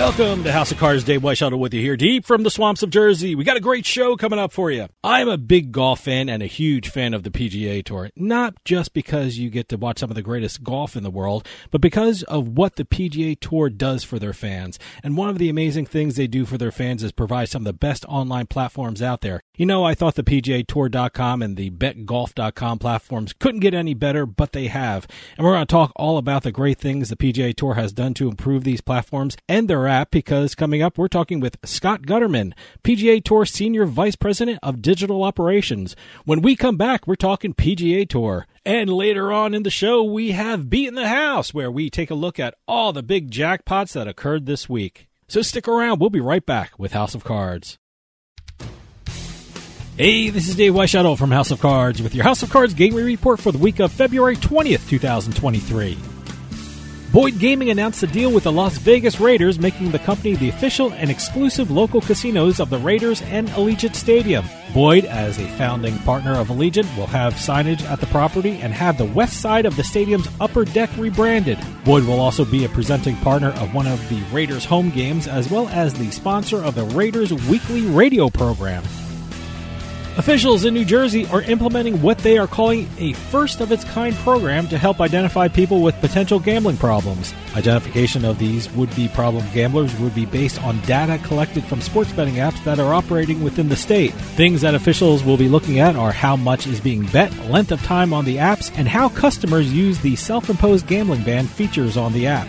Welcome to House of Cards. Dave Weishuttle with you here, deep from the swamps of Jersey. We got a great show coming up for you. I'm a big golf fan and a huge fan of the PGA Tour. Not just because you get to watch some of the greatest golf in the world, but because of what the PGA Tour does for their fans. And one of the amazing things they do for their fans is provide some of the best online platforms out there. You know, I thought the PGA Tour.com and the BetGolf.com platforms couldn't get any better, but they have. And we're going to talk all about the great things the PGA Tour has done to improve these platforms and their app because coming up, we're talking with Scott Gutterman, PGA Tour Senior Vice President of Digital Operations. When we come back, we're talking PGA Tour. And later on in the show, we have Beat in the House, where we take a look at all the big jackpots that occurred this week. So stick around. We'll be right back with House of Cards. Hey, this is Dave Weishuttle from House of Cards with your House of Cards Gateway Report for the week of February 20th, 2023. Boyd Gaming announced a deal with the Las Vegas Raiders, making the company the official and exclusive local casinos of the Raiders and Allegiant Stadium. Boyd, as a founding partner of Allegiant, will have signage at the property and have the west side of the stadium's upper deck rebranded. Boyd will also be a presenting partner of one of the Raiders' home games, as well as the sponsor of the Raiders' weekly radio program. Officials in New Jersey are implementing what they are calling a first of its kind program to help identify people with potential gambling problems. Identification of these would be problem gamblers would be based on data collected from sports betting apps that are operating within the state. Things that officials will be looking at are how much is being bet, length of time on the apps, and how customers use the self imposed gambling ban features on the app.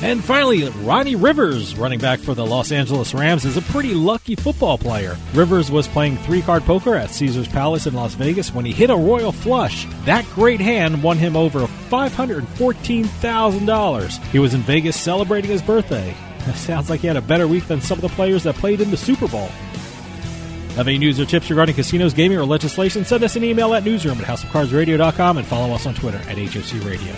And finally, Ronnie Rivers, running back for the Los Angeles Rams, is a pretty lucky football player. Rivers was playing three card poker at Caesars Palace in Las Vegas when he hit a royal flush. That great hand won him over $514,000. He was in Vegas celebrating his birthday. Sounds like he had a better week than some of the players that played in the Super Bowl. Have any news or tips regarding casinos, gaming, or legislation? Send us an email at newsroom at houseofcardsradio.com and follow us on Twitter at HOC Radio.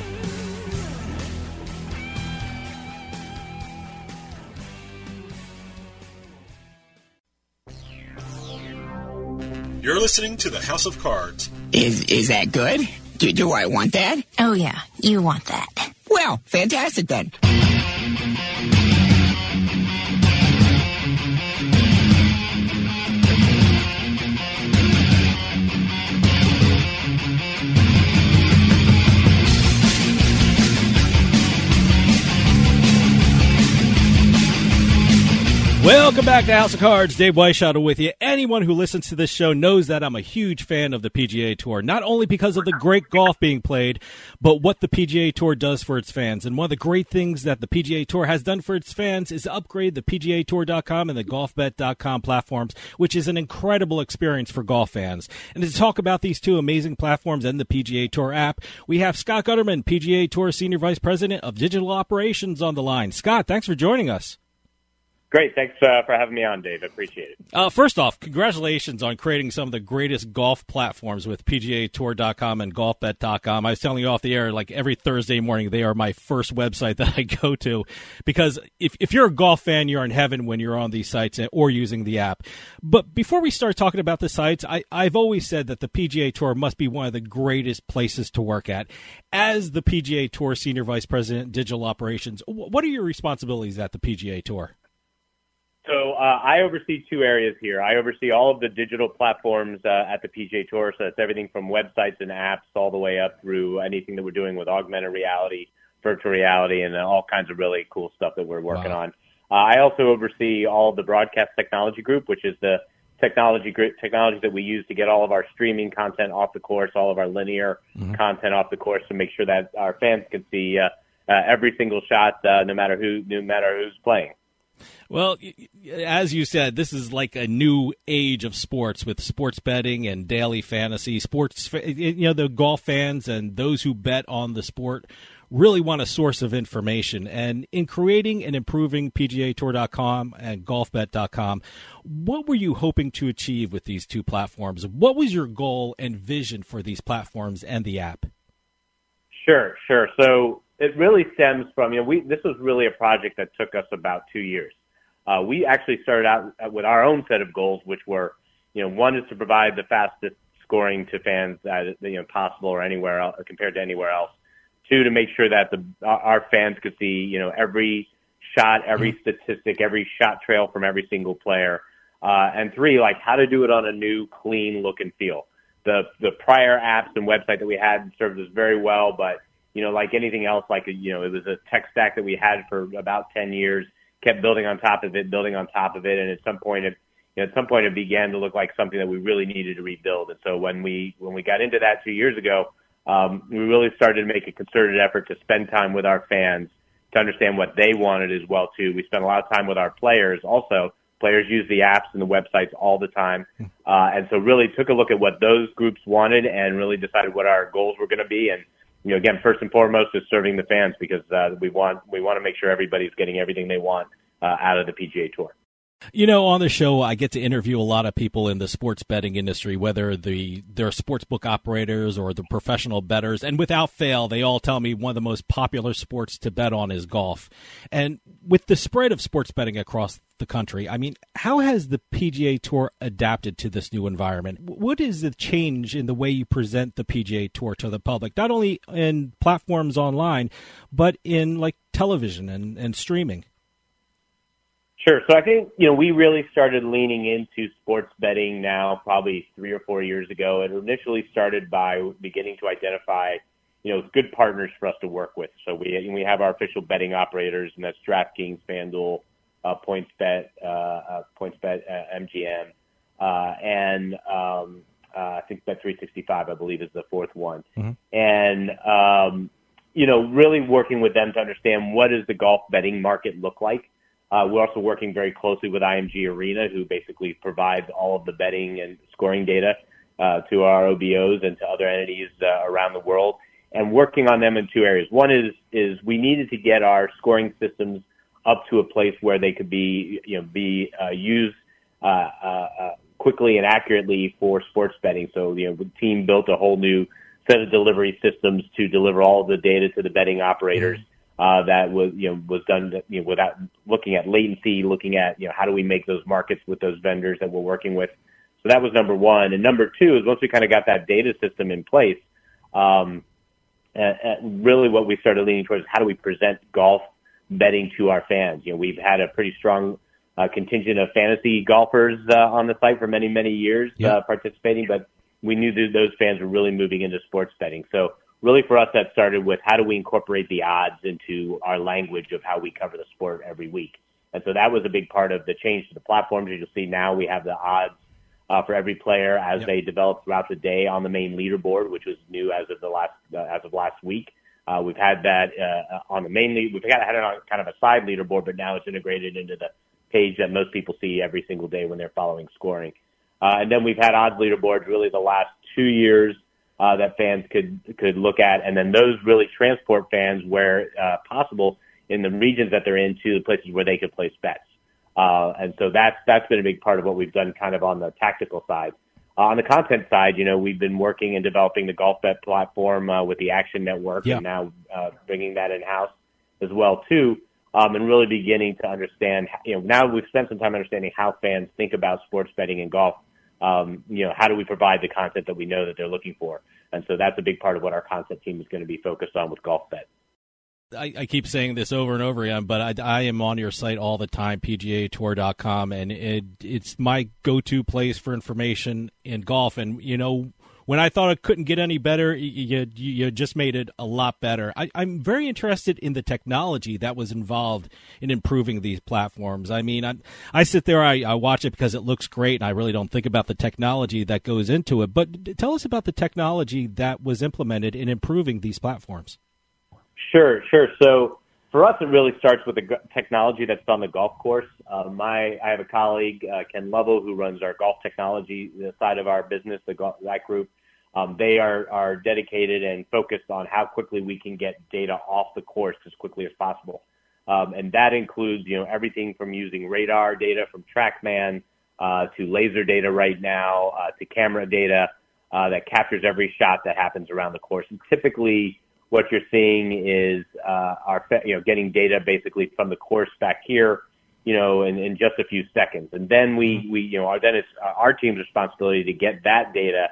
You're listening to the House of Cards. Is is that good? Do, do I want that? Oh, yeah, you want that. Well, fantastic then. Welcome back to House of Cards. Dave Weishuttle with you. Anyone who listens to this show knows that I'm a huge fan of the PGA Tour, not only because of the great golf being played, but what the PGA Tour does for its fans. And one of the great things that the PGA Tour has done for its fans is upgrade the PGA Tour.com and the GolfBet.com platforms, which is an incredible experience for golf fans. And to talk about these two amazing platforms and the PGA Tour app, we have Scott Gutterman, PGA Tour Senior Vice President of Digital Operations on the line. Scott, thanks for joining us. Great. Thanks uh, for having me on, Dave. Appreciate it. Uh, first off, congratulations on creating some of the greatest golf platforms with PGA Tour.com and GolfBet.com. I was telling you off the air, like every Thursday morning, they are my first website that I go to because if, if you're a golf fan, you're in heaven when you're on these sites or using the app. But before we start talking about the sites, I, I've always said that the PGA Tour must be one of the greatest places to work at. As the PGA Tour Senior Vice President, Digital Operations, what are your responsibilities at the PGA Tour? So uh, I oversee two areas here. I oversee all of the digital platforms uh, at the PGA Tour. So that's everything from websites and apps all the way up through anything that we're doing with augmented reality, virtual reality, and all kinds of really cool stuff that we're working wow. on. Uh, I also oversee all of the broadcast technology group, which is the technology technology that we use to get all of our streaming content off the course, all of our linear mm-hmm. content off the course, to make sure that our fans can see uh, uh, every single shot, uh, no matter who, no matter who's playing. Well, as you said, this is like a new age of sports with sports betting and daily fantasy. Sports, you know, the golf fans and those who bet on the sport really want a source of information. And in creating and improving PGA Tour.com and GolfBet.com, what were you hoping to achieve with these two platforms? What was your goal and vision for these platforms and the app? Sure, sure. So it really stems from, you know, we, this was really a project that took us about two years. Uh, we actually started out with our own set of goals, which were, you know, one is to provide the fastest scoring to fans that you know possible or anywhere else compared to anywhere else. Two, to make sure that the our fans could see, you know, every shot, every mm-hmm. statistic, every shot trail from every single player. Uh, and three, like how to do it on a new, clean look and feel. The the prior apps and website that we had served us very well, but you know, like anything else, like a, you know, it was a tech stack that we had for about ten years kept building on top of it, building on top of it, and at some point it you know, at some point it began to look like something that we really needed to rebuild. And so when we when we got into that two years ago, um, we really started to make a concerted effort to spend time with our fans to understand what they wanted as well too. We spent a lot of time with our players also. Players use the apps and the websites all the time, uh, and so really took a look at what those groups wanted and really decided what our goals were going to be. And you know, again, first and foremost is serving the fans because uh, we want we want to make sure everybody's getting everything they want uh, out of the PGA Tour. You know, on the show, I get to interview a lot of people in the sports betting industry, whether the they're sports book operators or the professional bettors, and without fail, they all tell me one of the most popular sports to bet on is golf. And with the spread of sports betting across the country, I mean, how has the PGA Tour adapted to this new environment? What is the change in the way you present the PGA Tour to the public, not only in platforms online, but in like television and, and streaming? Sure. So I think, you know, we really started leaning into sports betting now probably three or four years ago. It initially started by beginning to identify, you know, good partners for us to work with. So we, we have our official betting operators, and that's DraftKings, FanDuel, uh, PointsBet, uh, uh, PointsBet, uh, MGM, uh, and um, uh, I think Bet365, I believe, is the fourth one. Mm-hmm. And, um, you know, really working with them to understand what does the golf betting market look like uh, we're also working very closely with IMG Arena, who basically provides all of the betting and scoring data uh, to our OBOs and to other entities uh, around the world, and working on them in two areas. One is is we needed to get our scoring systems up to a place where they could be you know be uh, used uh, uh, quickly and accurately for sports betting. So you know the team built a whole new set of delivery systems to deliver all the data to the betting operators. Uh, that was you know was done you know, without looking at latency, looking at you know how do we make those markets with those vendors that we're working with. So that was number one, and number two is once we kind of got that data system in place, um, really what we started leaning towards is how do we present golf betting to our fans. You know, we've had a pretty strong uh, contingent of fantasy golfers uh, on the site for many many years yep. uh, participating, but we knew that those fans were really moving into sports betting. So really for us that started with how do we incorporate the odds into our language of how we cover the sport every week. And so that was a big part of the change to the platforms. As you'll see now, we have the odds uh, for every player as yep. they develop throughout the day on the main leaderboard, which was new as of the last uh, as of last week. Uh, we've had that uh, on the main lead. We've had, had it on kind of a side leaderboard, but now it's integrated into the page that most people see every single day when they're following scoring. Uh, and then we've had odds leaderboards really the last two years uh, that fans could could look at, and then those really transport fans where uh, possible in the regions that they're in to the places where they could place bets. Uh, and so that's that's been a big part of what we've done, kind of on the tactical side. Uh, on the content side, you know, we've been working and developing the golf bet platform uh, with the Action Network, yeah. and now uh, bringing that in house as well too. Um, and really beginning to understand, you know, now we've spent some time understanding how fans think about sports betting and golf um, you know, how do we provide the content that we know that they're looking for? And so that's a big part of what our content team is going to be focused on with GolfBet. I, I, keep saying this over and over again, but I, I, am on your site all the time, PGAtour.com, and it, it's my go-to place for information in golf. And you know, when I thought it couldn't get any better, you, you just made it a lot better. I, am very interested in the technology that was involved in improving these platforms. I mean, I, I sit there, I, I watch it because it looks great, and I really don't think about the technology that goes into it. But tell us about the technology that was implemented in improving these platforms. Sure, sure. So for us, it really starts with the technology that's on the golf course. Uh, my, I have a colleague, uh, Ken Lovell, who runs our golf technology side of our business, the golf, that group. Um, they are, are dedicated and focused on how quickly we can get data off the course as quickly as possible. Um, and that includes, you know, everything from using radar data from TrackMan uh, to laser data right now uh, to camera data uh, that captures every shot that happens around the course. And typically, what you're seeing is uh, our you know getting data basically from the course back here, you know, in, in just a few seconds, and then we we you know our, then it's our team's responsibility to get that data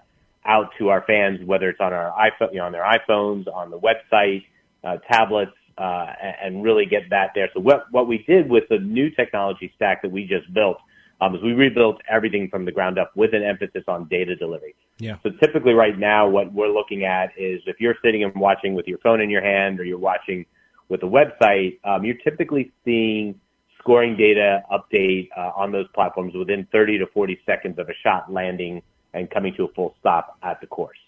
out to our fans, whether it's on our iPhone, you know, on their iPhones, on the website, uh, tablets, uh, and really get that there. So what what we did with the new technology stack that we just built um, is we rebuilt everything from the ground up with an emphasis on data delivery. Yeah. So typically right now what we're looking at is if you're sitting and watching with your phone in your hand or you're watching with a website, um, you're typically seeing scoring data update uh, on those platforms within 30 to 40 seconds of a shot landing and coming to a full stop at the course.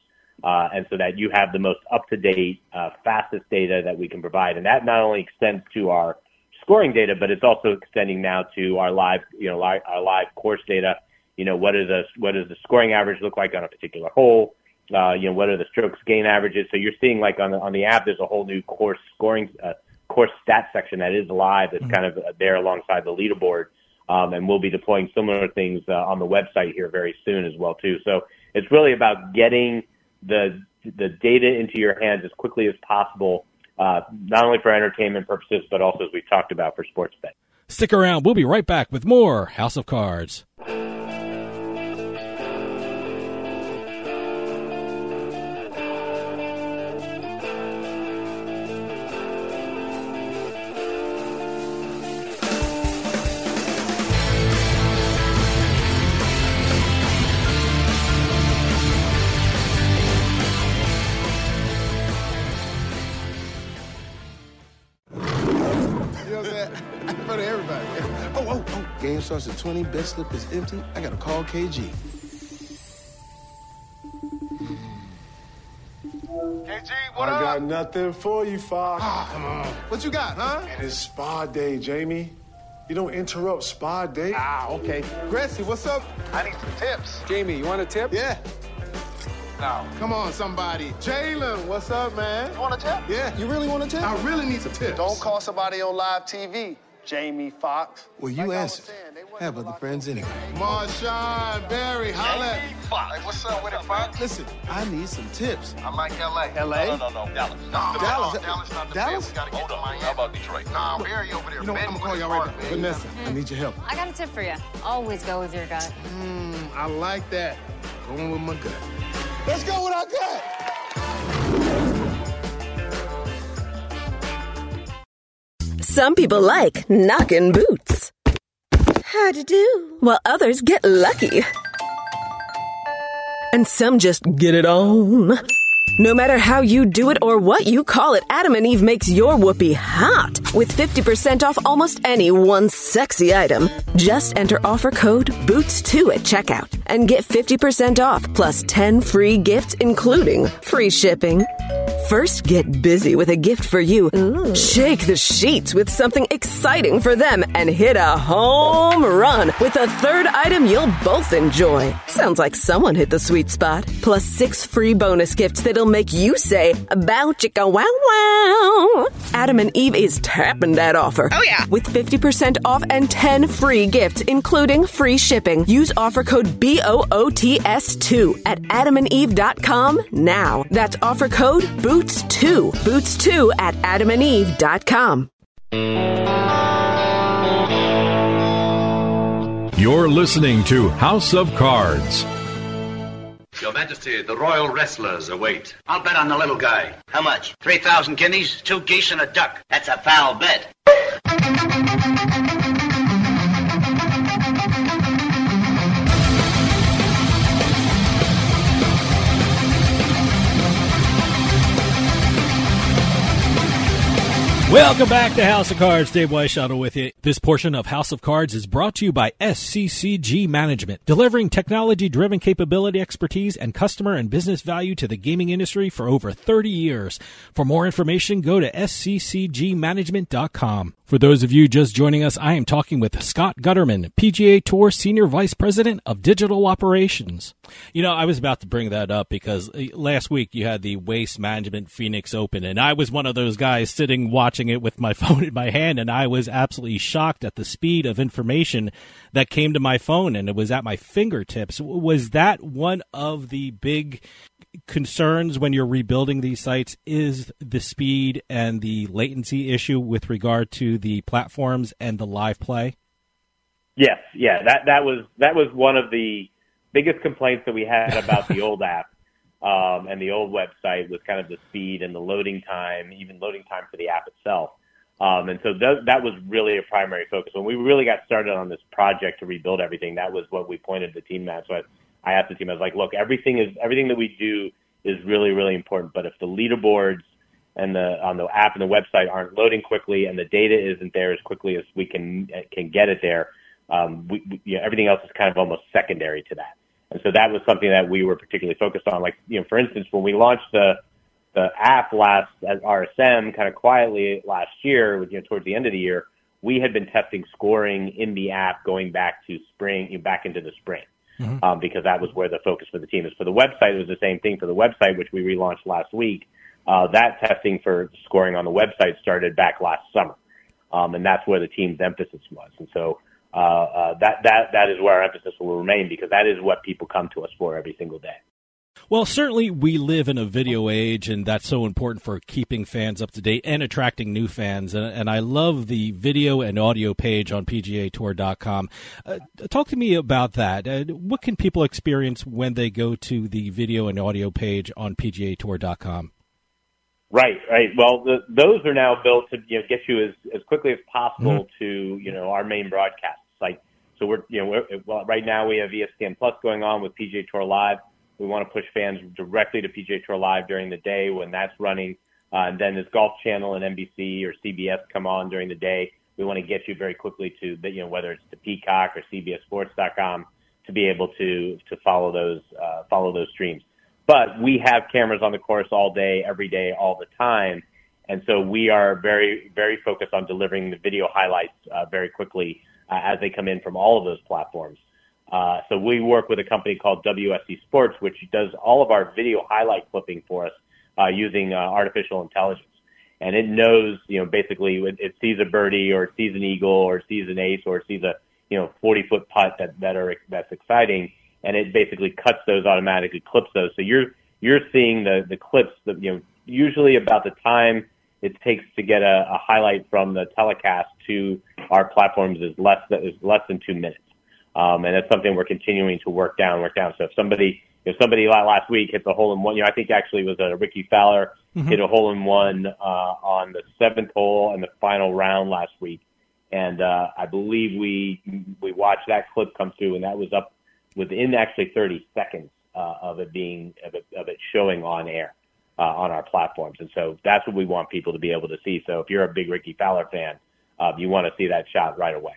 Uh, and so that you have the most up-to-date, uh, fastest data that we can provide. And that not only extends to our scoring data, but it's also extending now to our live, you know, live, our live course data. You know, what is the what does the scoring average look like on a particular hole? Uh, you know, what are the strokes gain averages? So you're seeing like on the on the app, there's a whole new course scoring uh, course stat section that is live. That's mm-hmm. kind of there alongside the leaderboard. Um, and we'll be deploying similar things uh, on the website here very soon as well too. So it's really about getting the the data into your hands as quickly as possible uh, not only for entertainment purposes, but also as we've talked about for sports betting. Stick around. We'll be right back with more House of Cards. Starts at 20, bet slip is empty. I gotta call KG. KG, what I up? got nothing for you, Fox. Oh, come on. What you got, huh? It's spa day, Jamie. You don't interrupt spa day. Ah, okay. Gracie, what's up? I need some tips. Jamie, you want a tip? Yeah. No. Come on, somebody. Jalen, what's up, man? You want a tip? Yeah. You really want a tip? I really need some tips. Don't call somebody on live TV. Jamie Foxx. Well, you like answered. Have other friends anyway. Marshawn Barry, holla. Jamie Hey, what's up with it, Fox? Listen, I need some tips. I'm like L.A. L.A.? No, no, no, no. Dallas. No, Dallas. No, Dallas not the Dallas? We gotta get to Miami. How about Detroit? Nah, Barry over there. You know, I'm gonna call y'all right back. Vanessa, I mm-hmm. need your help. I got a tip for you. Always go with your gut. Mmm, I like that. Going with my gut. Let's go with our gut. Some people like knocking boots. How to do? While others get lucky. And some just get it on. No matter how you do it or what you call it, Adam and Eve makes your whoopee hot with 50% off almost any one sexy item. Just enter offer code BOOTS2 at checkout and get 50% off plus 10 free gifts, including free shipping. First, get busy with a gift for you. Ooh. Shake the sheets with something exciting for them and hit a home run with a third item you'll both enjoy. Sounds like someone hit the sweet spot. Plus six free bonus gifts that'll make you say, Bow chicka wow wow. Adam and Eve is tapping that offer. Oh, yeah. With 50% off and 10 free gifts, including free shipping. Use offer code BOOTS2 at adamandeve.com now. That's offer code BOOTS Boots2. Boots2 at adamandeve.com. You're listening to House of Cards. Your Majesty, the royal wrestlers await. I'll bet on the little guy. How much? 3,000 guineas, two geese, and a duck. That's a foul bet. Welcome back to House of Cards. Dave Weishuttle with you. This portion of House of Cards is brought to you by SCCG Management, delivering technology-driven capability, expertise, and customer and business value to the gaming industry for over 30 years. For more information, go to sccgmanagement.com. For those of you just joining us, I am talking with Scott Gutterman, PGA Tour Senior Vice President of Digital Operations. You know, I was about to bring that up because uh, last week you had the Waste Management Phoenix Open, and I was one of those guys sitting watching it with my phone in my hand, and I was absolutely shocked at the speed of information that came to my phone, and it was at my fingertips. Was that one of the big concerns when you're rebuilding these sites is the speed and the latency issue with regard to the platforms and the live play? Yes, yeah, that that was that was one of the biggest complaints that we had about the old app um, and the old website was kind of the speed and the loading time, even loading time for the app itself. Um, and so that, that was really a primary focus. When we really got started on this project to rebuild everything, that was what we pointed the team at. So I, I asked the team, I was like, look, everything is everything that we do is really, really important. But if the leaderboards and the on the app and the website aren't loading quickly and the data isn't there as quickly as we can can get it there, um, we, we, you know, everything else is kind of almost secondary to that. And so that was something that we were particularly focused on. Like, you know, for instance, when we launched the the app last at RSM, kind of quietly last year, with, you know, towards the end of the year, we had been testing scoring in the app going back to spring, you know, back into the spring mm-hmm. um, because that was where the focus for the team is. For the website, it was the same thing for the website, which we relaunched last week. Uh, that testing for scoring on the website started back last summer, um, and that's where the team's emphasis was. And so uh, uh, that that that is where our emphasis will remain because that is what people come to us for every single day. Well, certainly we live in a video age, and that's so important for keeping fans up to date and attracting new fans. And, and I love the video and audio page on PGAtour.com. Uh, talk to me about that. Uh, what can people experience when they go to the video and audio page on PGAtour.com? Right, right. Well, the, those are now built to you know, get you as, as quickly as possible mm-hmm. to you know our main broadcast site. So we're you know we're, well right now we have ESPN Plus going on with PGA Tour Live. We want to push fans directly to PGA Tour Live during the day when that's running. Uh, and then as Golf Channel and NBC or CBS come on during the day, we want to get you very quickly to the, you know whether it's to Peacock or CBSSports.com to be able to to follow those uh, follow those streams. But we have cameras on the course all day, every day, all the time, and so we are very very focused on delivering the video highlights uh, very quickly uh, as they come in from all of those platforms. Uh, so we work with a company called WSC Sports, which does all of our video highlight clipping for us uh, using uh, artificial intelligence. And it knows, you know, basically it, it sees a birdie or it sees an eagle or it sees an ace or it sees a, you know, 40 foot putt that, that are, that's exciting. And it basically cuts those automatically, clips those. So you're, you're seeing the, the clips that, you know, usually about the time it takes to get a, a highlight from the telecast to our platforms is less than, is less than two minutes. Um, and it's something we're continuing to work down, work down. So if somebody, if somebody last week hits a hole in one, you know, I think actually it was a Rickie Fowler mm-hmm. hit a hole in one, uh, on the seventh hole in the final round last week. And, uh, I believe we, we watched that clip come through and that was up within actually 30 seconds, uh, of it being, of it, of it showing on air. Uh, on our platforms. And so that's what we want people to be able to see. So if you're a big Rickie Fowler fan, uh, you want to see that shot right away.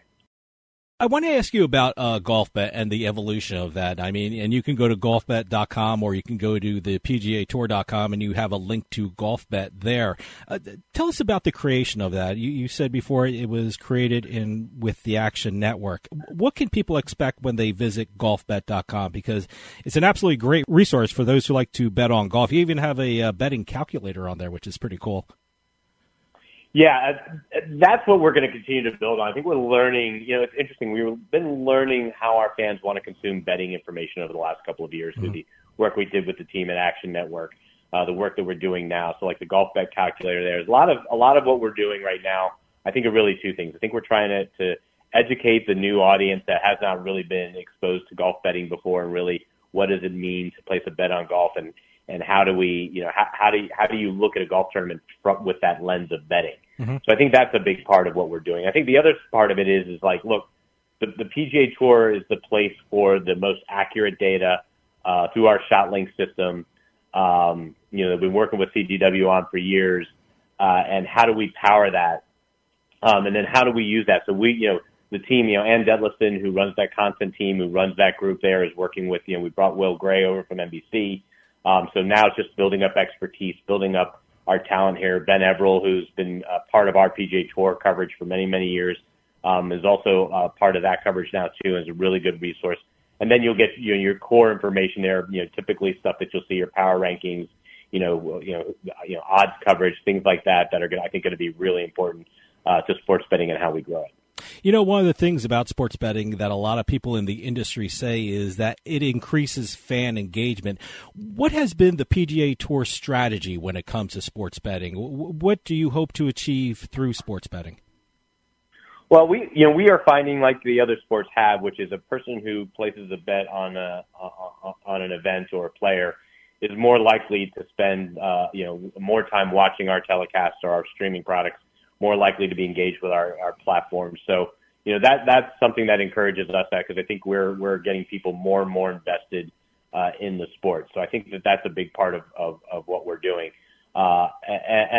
I want to ask you about uh, GolfBet and the evolution of that. I mean, and you can go to golfbet.com or you can go to the PGA Tour.com and you have a link to GolfBet there. Uh, tell us about the creation of that. You, you, said before it was created in with the Action Network. What can people expect when they visit golfbet.com? Because it's an absolutely great resource for those who like to bet on golf. You even have a uh, betting calculator on there, which is pretty cool. Yeah, uh, that's what we're going to continue to build on. I think we're learning, you know, it's interesting. We've been learning how our fans want to consume betting information over the last couple of years mm-hmm. through the work we did with the team at Action Network, uh, the work that we're doing now. So like the golf bet calculator, there's a lot of, a lot of what we're doing right now. I think are really two things. I think we're trying to, to educate the new audience that has not really been exposed to golf betting before and really what does it mean to place a bet on golf, and and how do we, you know, how, how do you, how do you look at a golf tournament from, with that lens of betting? Mm-hmm. So I think that's a big part of what we're doing. I think the other part of it is is like, look, the, the PGA Tour is the place for the most accurate data uh, through our ShotLink system. Um, you know, we've been working with CDW on for years, uh, and how do we power that? Um, and then how do we use that? So we, you know, the team, you know, Ann Detlefsen, who runs that content team, who runs that group there, is working with, you know, we brought Will Gray over from NBC. Um, so now it's just building up expertise, building up our talent here. Ben Everill, who's been uh, part of our PGA Tour coverage for many, many years, um, is also uh, part of that coverage now too, is a really good resource. And then you'll get you know, your core information there. You know, typically stuff that you'll see your power rankings, you know, you know, you know, odds coverage, things like that that are going I think going to be really important uh, to sports betting and how we grow it. You know, one of the things about sports betting that a lot of people in the industry say is that it increases fan engagement. What has been the PGA Tour strategy when it comes to sports betting? What do you hope to achieve through sports betting? Well, we you know we are finding like the other sports have, which is a person who places a bet on a on an event or a player is more likely to spend uh, you know more time watching our telecast or our streaming products more likely to be engaged with our, our platforms. So, you know, that, that's something that encourages us because I think we're, we're getting people more and more invested uh, in the sport. So I think that that's a big part of, of, of what we're doing. Uh,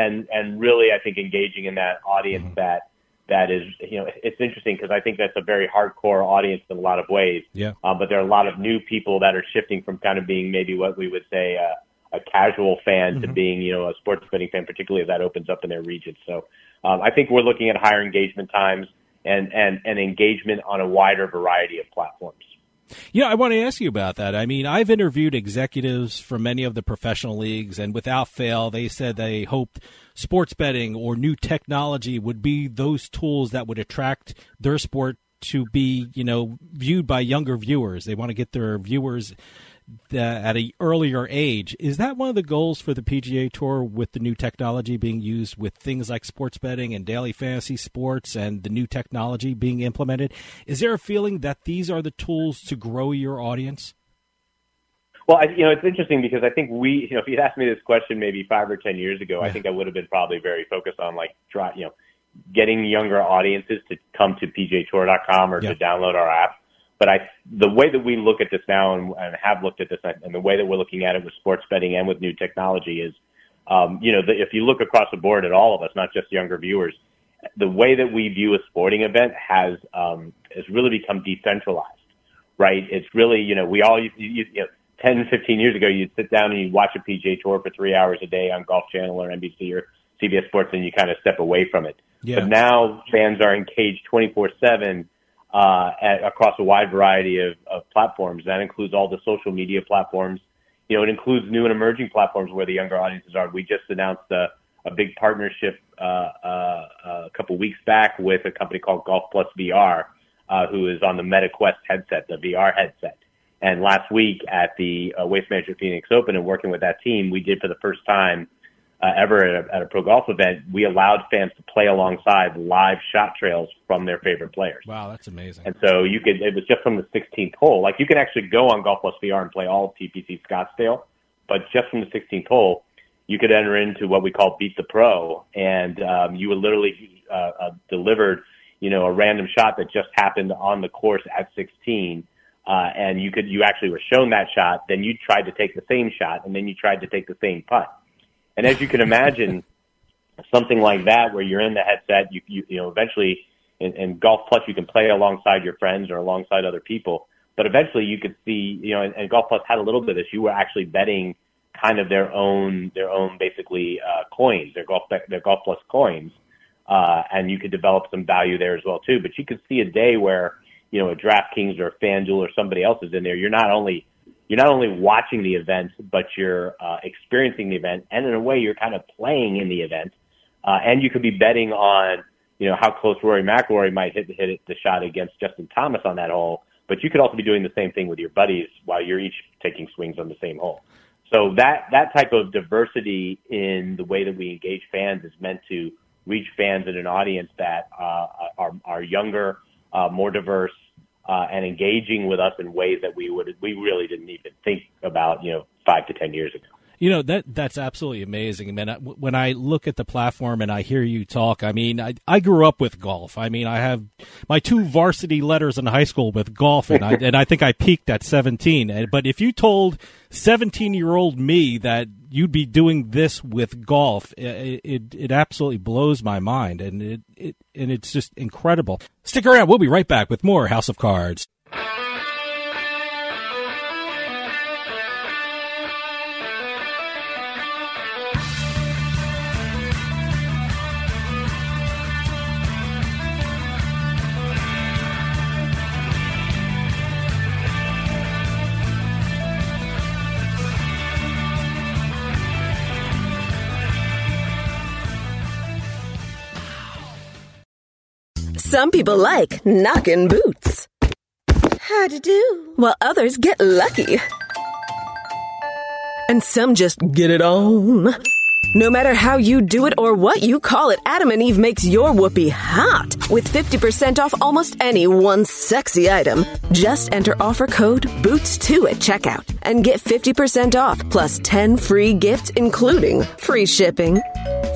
and, and really, I think engaging in that audience mm-hmm. that, that is, you know, it's interesting because I think that's a very hardcore audience in a lot of ways. Yeah. Um, but there are a lot of new people that are shifting from kind of being maybe what we would say, uh, a casual fan mm-hmm. to being, you know, a sports betting fan, particularly if that opens up in their region. So um, I think we're looking at higher engagement times and, and, and engagement on a wider variety of platforms. Yeah, I want to ask you about that. I mean, I've interviewed executives from many of the professional leagues, and without fail, they said they hoped sports betting or new technology would be those tools that would attract their sport to be, you know, viewed by younger viewers. They want to get their viewers at an earlier age. Is that one of the goals for the PGA Tour with the new technology being used with things like sports betting and daily fantasy sports and the new technology being implemented? Is there a feeling that these are the tools to grow your audience? Well, I, you know, it's interesting because I think we, you know, if you'd asked me this question maybe five or ten years ago, yeah. I think I would have been probably very focused on like, try, you know, getting younger audiences to come to PGAtour.com or yeah. to download our app. But I, the way that we look at this now and, and have looked at this, and the way that we're looking at it with sports betting and with new technology is, um, you know, the, if you look across the board at all of us, not just younger viewers, the way that we view a sporting event has um, has really become decentralized, right? It's really, you know, we all, you, you, you know, 10, 15 years ago, you'd sit down and you'd watch a PGA Tour for three hours a day on Golf Channel or NBC or CBS Sports, and you kind of step away from it. Yeah. But now fans are engaged 24 seven uh, at, across a wide variety of, of platforms. That includes all the social media platforms. You know, it includes new and emerging platforms where the younger audiences are. We just announced a, a big partnership uh, uh, a couple weeks back with a company called Golf Plus VR, uh, who is on the MetaQuest headset, the VR headset. And last week at the uh, Waste Management Phoenix Open and working with that team, we did for the first time uh, ever at a, at a pro golf event, we allowed fans to play alongside live shot trails from their favorite players. Wow, that's amazing. And so you could, it was just from the 16th hole. Like you can actually go on Golf Plus VR and play all of TPC Scottsdale, but just from the 16th hole, you could enter into what we call Beat the Pro, and um, you were literally uh, uh, delivered, you know, a random shot that just happened on the course at 16. Uh, and you could, you actually were shown that shot, then you tried to take the same shot, and then you tried to take the same putt and as you can imagine, something like that where you're in the headset, you you, you know, eventually in, in Golf Plus you can play alongside your friends or alongside other people. But eventually you could see, you know, and, and Golf Plus had a little bit of this. You were actually betting kind of their own their own basically uh, coins, their golf their Golf Plus coins, uh, and you could develop some value there as well too. But you could see a day where you know a DraftKings or a FanDuel or somebody else is in there. You're not only you're not only watching the event, but you're uh, experiencing the event, and in a way, you're kind of playing in the event. Uh, and you could be betting on, you know, how close Rory McIlroy might hit hit it, the shot against Justin Thomas on that hole. But you could also be doing the same thing with your buddies while you're each taking swings on the same hole. So that that type of diversity in the way that we engage fans is meant to reach fans in an audience that uh, are are younger, uh, more diverse, uh, and engaging with us in ways that we would we really didn't even think about, you know, five to ten years ago. You know that that's absolutely amazing. I mean, when I look at the platform and I hear you talk, I mean, I, I grew up with golf. I mean, I have my two varsity letters in high school with golf, and I and I think I peaked at seventeen. But if you told seventeen year old me that you'd be doing this with golf, it, it, it absolutely blows my mind, and it, it and it's just incredible. Stick around; we'll be right back with more House of Cards. Some people like knocking boots. How to do? While others get lucky. And some just get it on. No matter how you do it or what you call it, Adam and Eve makes your whoopee hot with 50% off almost any one sexy item. Just enter offer code BOOTS2 at checkout and get 50% off plus 10 free gifts, including free shipping.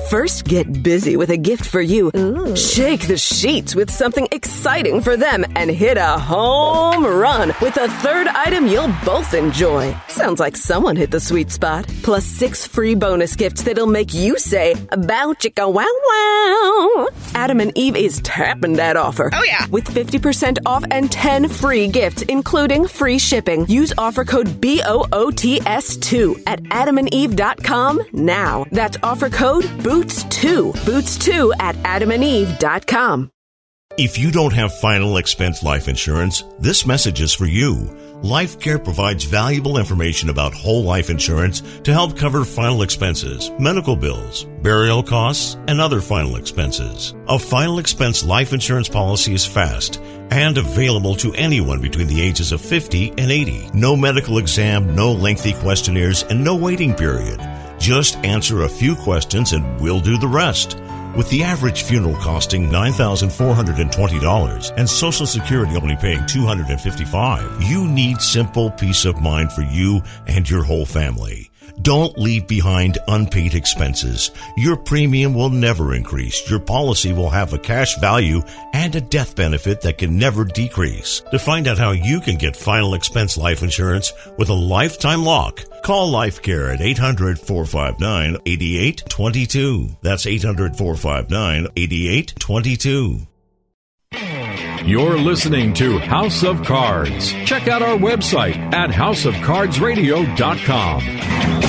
First, get busy with a gift for you. Ooh. Shake the sheets with something exciting for them and hit a home run with a third item you'll both enjoy. Sounds like someone hit the sweet spot. Plus six free bonus gifts that'll make you say, Bow chicka wow wow. Adam and Eve is tapping that offer. Oh, yeah. With 50% off and 10 free gifts, including free shipping. Use offer code BOOTS2 at adamandeve.com now. That's offer code BOOTS2. Boots2 at adamandeve.com. If you don't have final expense life insurance, this message is for you. LifeCare provides valuable information about whole life insurance to help cover final expenses, medical bills, burial costs, and other final expenses. A final expense life insurance policy is fast and available to anyone between the ages of 50 and 80. No medical exam, no lengthy questionnaires, and no waiting period. Just answer a few questions and we'll do the rest. With the average funeral costing $9,420 and Social Security only paying 255, you need simple peace of mind for you and your whole family. Don't leave behind unpaid expenses. Your premium will never increase. Your policy will have a cash value and a death benefit that can never decrease. To find out how you can get final expense life insurance with a lifetime lock, call LifeCare at 800 459 8822. That's 800 459 8822. You're listening to House of Cards. Check out our website at houseofcardsradio.com.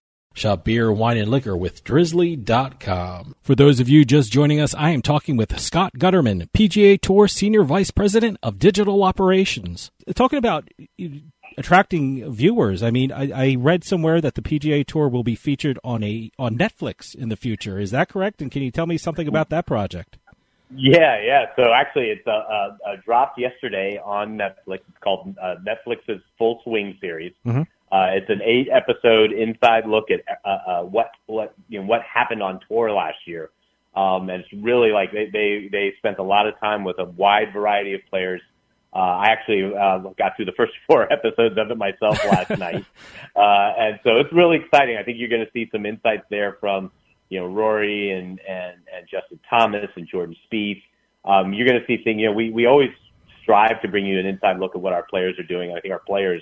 Shop beer, wine, and liquor with drizly.com. For those of you just joining us, I am talking with Scott Gutterman, PGA Tour Senior Vice President of Digital Operations. Talking about attracting viewers. I mean, I, I, read somewhere that the PGA Tour will be featured on a on Netflix in the future. Is that correct? And can you tell me something about that project? Yeah, yeah. So actually, it's a, a, a dropped yesterday on Netflix. It's called uh, Netflix's Full Swing series. Mm-hmm. Uh, it's an eight episode inside look at uh, uh, what what you know what happened on tour last year. Um, and it's really like they, they they spent a lot of time with a wide variety of players. Uh, I actually uh, got through the first four episodes of it myself last night, uh, and so it's really exciting. I think you're going to see some insights there from you know Rory and and and Justin Thomas and Jordan Spieth. Um, you're going to see things. You know, we we always strive to bring you an inside look at what our players are doing. I think our players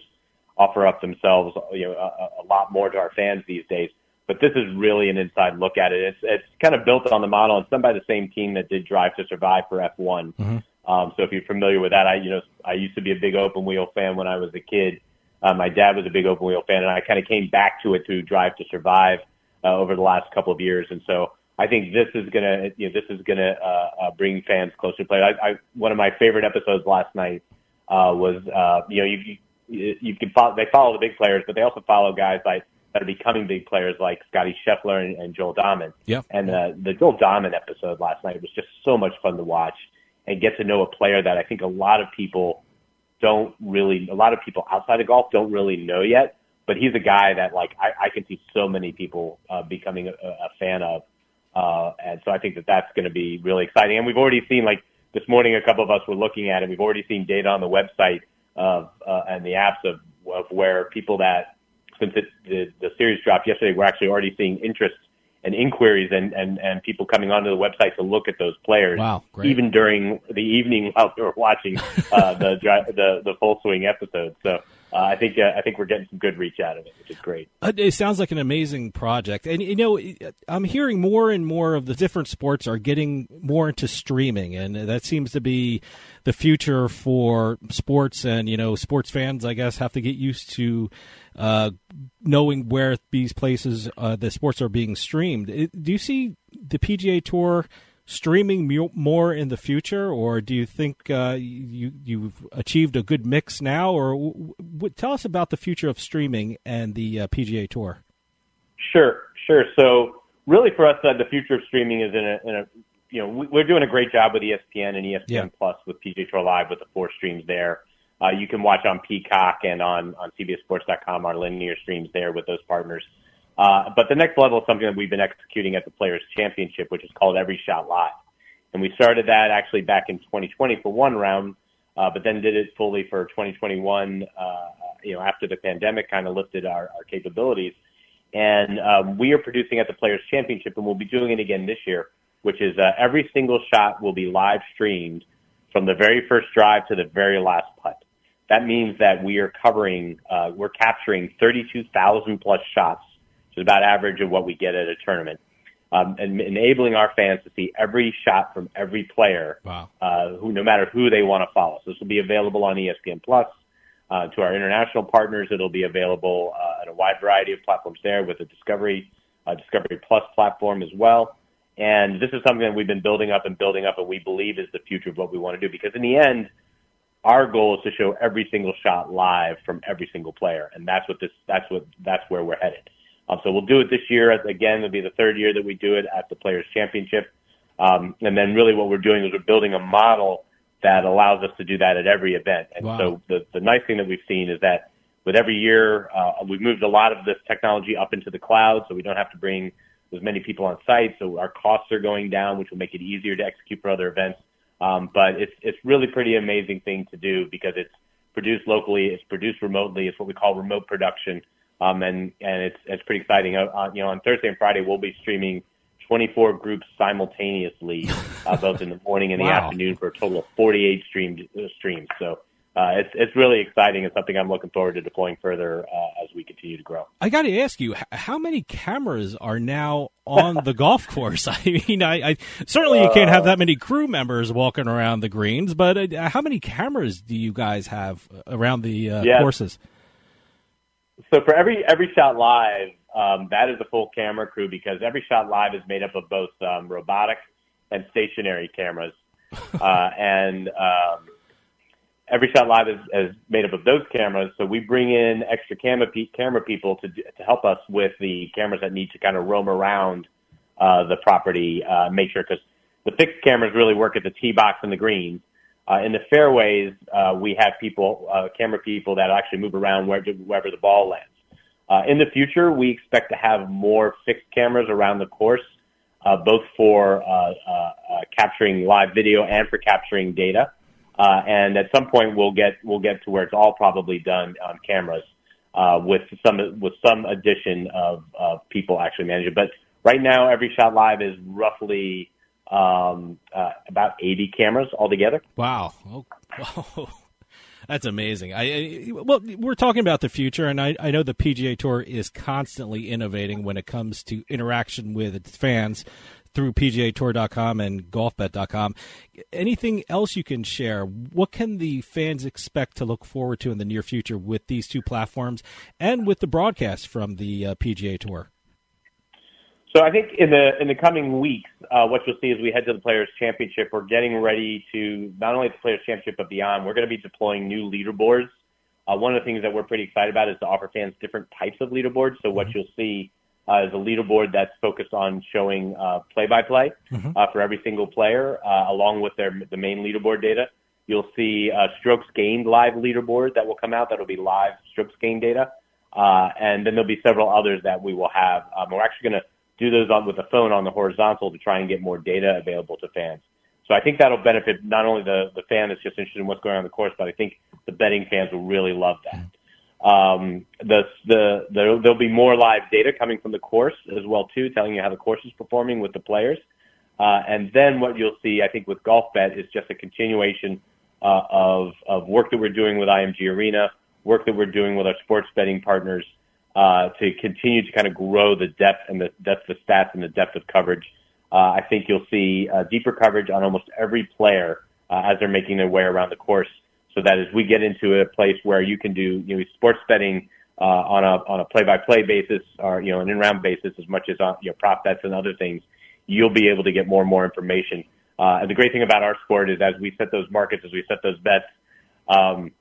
offer up themselves, you know, a, a lot more to our fans these days. But this is really an inside look at it. It's it's kind of built on the model. It's done by the same team that did Drive to Survive for F1. Mm-hmm. Um, so if you're familiar with that, I you know I used to be a big open wheel fan when I was a kid. Uh, my dad was a big open wheel fan, and I kind of came back to it through Drive to Survive uh, over the last couple of years. And so I think this is gonna, you know, this is gonna uh, uh, bring fans closer to play. I, I, one of my favorite episodes last night uh, was, uh, you know, you, you, you can follow, they follow the big players, but they also follow guys like that are becoming big players like Scottie Scheffler and, and Joel Dahmen. Yeah. And uh, the Joel Dahmen episode last night was just so much fun to watch and get to know a player that I think a lot of people don't really, a lot of people outside of golf don't really know yet. But he's a guy that like I, I can see so many people uh, becoming a, a fan of, uh, and so I think that that's going to be really exciting. And we've already seen like this morning, a couple of us were looking at it. We've already seen data on the website of uh, and the apps of, of where people that since it, the the series dropped yesterday, we're actually already seeing interest and inquiries and, and, and people coming onto the website to look at those players. Wow, great. Even during the evening while they were watching uh, the, the the full swing episode. So uh, I think uh, I think we're getting some good reach out of it, which is great. It sounds like an amazing project, and you know, I'm hearing more and more of the different sports are getting more into streaming, and that seems to be the future for sports. And you know, sports fans, I guess, have to get used to uh, knowing where these places uh, the sports are being streamed. Do you see the PGA Tour? Streaming more in the future, or do you think uh, you you've achieved a good mix now? Or w- w- tell us about the future of streaming and the uh, PGA Tour. Sure, sure. So really, for us, uh, the future of streaming is in a, in a you know we're doing a great job with ESPN and ESPN yeah. Plus with PGA Tour Live with the four streams there. Uh, you can watch on Peacock and on on CBSSports.com our linear streams there with those partners. Uh, but the next level is something that we've been executing at the Players Championship, which is called Every Shot Live. And we started that actually back in 2020 for one round, uh, but then did it fully for 2021. Uh, you know, after the pandemic kind of lifted our, our capabilities. And um, we are producing at the Players Championship, and we'll be doing it again this year, which is uh, every single shot will be live streamed from the very first drive to the very last putt. That means that we are covering, uh, we're capturing 32,000 plus shots is about average of what we get at a tournament. Um, and enabling our fans to see every shot from every player, wow. uh, who no matter who they want to follow. So this will be available on ESPN Plus. Uh, to our international partners, it'll be available uh, on a wide variety of platforms there with a Discovery uh, Discovery Plus platform as well. And this is something that we've been building up and building up, and we believe is the future of what we want to do. Because in the end, our goal is to show every single shot live from every single player, and that's what this that's what that's where we're headed. Um, so we'll do it this year. Again, it'll be the third year that we do it at the Players Championship. Um, and then really what we're doing is we're building a model that allows us to do that at every event. And wow. so the, the nice thing that we've seen is that with every year, uh, we've moved a lot of this technology up into the cloud, so we don't have to bring as many people on site. So our costs are going down, which will make it easier to execute for other events. Um, but it's it's really pretty amazing thing to do because it's produced locally, it's produced remotely. It's what we call remote production. Um, and, and it's, it's pretty exciting. Uh, uh, you know, on Thursday and Friday, we'll be streaming 24 groups simultaneously, uh, both in the morning and the wow. afternoon for a total of 48 streamed uh, streams. So, uh, it's it's really exciting and something I'm looking forward to deploying further uh, as we continue to grow. I got to ask you, how many cameras are now on the golf course? I mean, I, I certainly you can't have that many crew members walking around the greens, but uh, how many cameras do you guys have around the uh, courses? So for every every shot live, um, that is a full camera crew because every shot live is made up of both um, robotic and stationary cameras, uh, and um, every shot live is, is made up of those cameras. So we bring in extra camera pe- camera people to to help us with the cameras that need to kind of roam around uh, the property, uh, make sure because the fixed cameras really work at the tee box and the greens. Uh, in the fairways, uh, we have people, uh, camera people that actually move around wherever, wherever the ball lands. Uh, in the future, we expect to have more fixed cameras around the course, uh, both for uh, uh, uh, capturing live video and for capturing data. Uh, and at some point, we'll get we'll get to where it's all probably done on cameras, uh, with some with some addition of, of people actually managing. But right now, every shot live is roughly um, uh, about 80 cameras altogether. Wow. Oh, That's amazing. I, I, well, we're talking about the future, and I, I know the PGA Tour is constantly innovating when it comes to interaction with its fans through PGAtour.com and GolfBet.com. Anything else you can share? What can the fans expect to look forward to in the near future with these two platforms and with the broadcast from the uh, PGA Tour? So I think in the in the coming weeks, uh, what you'll see as we head to the Players Championship, we're getting ready to not only the Players Championship but beyond. We're going to be deploying new leaderboards. Uh, one of the things that we're pretty excited about is to offer fans different types of leaderboards. So what mm-hmm. you'll see uh, is a leaderboard that's focused on showing uh, play-by-play mm-hmm. uh, for every single player, uh, along with their the main leaderboard data. You'll see a strokes gained live leaderboard that will come out. That'll be live strokes gained data, uh, and then there'll be several others that we will have. Um, we're actually going to do those on with a phone on the horizontal to try and get more data available to fans. So I think that'll benefit not only the the fan that's just interested in what's going on in the course, but I think the betting fans will really love that. Um, the, the, the, there'll be more live data coming from the course as well too, telling you how the course is performing with the players. Uh, and then what you'll see, I think, with Golf Bet is just a continuation uh, of of work that we're doing with IMG Arena, work that we're doing with our sports betting partners uh, to continue to kind of grow the depth and the depth of stats and the depth of coverage. Uh, I think you'll see uh, deeper coverage on almost every player uh, as they're making their way around the course so that as we get into a place where you can do you know sports betting uh, on a on a play by play basis or you know an in round basis as much as on you know prop bets and other things, you'll be able to get more and more information. Uh, and the great thing about our sport is as we set those markets, as we set those bets, um,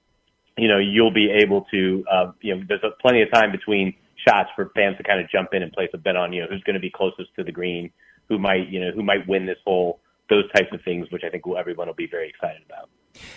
you know you'll be able to uh, you know there's plenty of time between shots for fans to kind of jump in and place a bet on you know who's going to be closest to the green, who might you know who might win this hole, those types of things, which I think will everyone will be very excited about.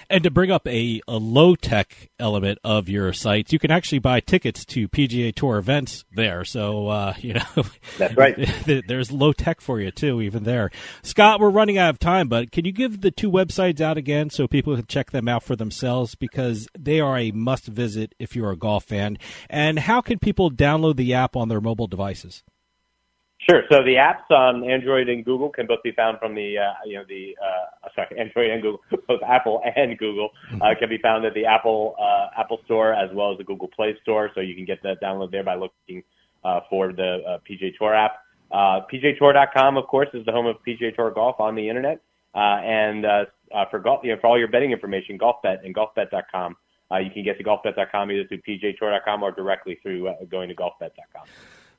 And to bring up a, a low tech element of your sites, you can actually buy tickets to PGA Tour events there. So, uh, you know, that's right. there's low tech for you too, even there. Scott, we're running out of time, but can you give the two websites out again so people can check them out for themselves because they are a must visit if you're a golf fan? And how can people download the app on their mobile devices? Sure. So the apps on Android and Google can both be found from the, uh, you know, the, uh, sorry, Android and Google, both Apple and Google, uh, mm-hmm. can be found at the Apple, uh, Apple Store as well as the Google Play Store. So you can get that download there by looking, uh, for the, uh, PGA Tour app. Uh, PGAtour.com, of course, is the home of PGA Tour golf on the internet. Uh, and, uh, uh, for golf, you know, for all your betting information, GolfBet and GolfBet.com. Uh, you can get to GolfBet.com either through PGAtour.com or directly through uh, going to GolfBet.com.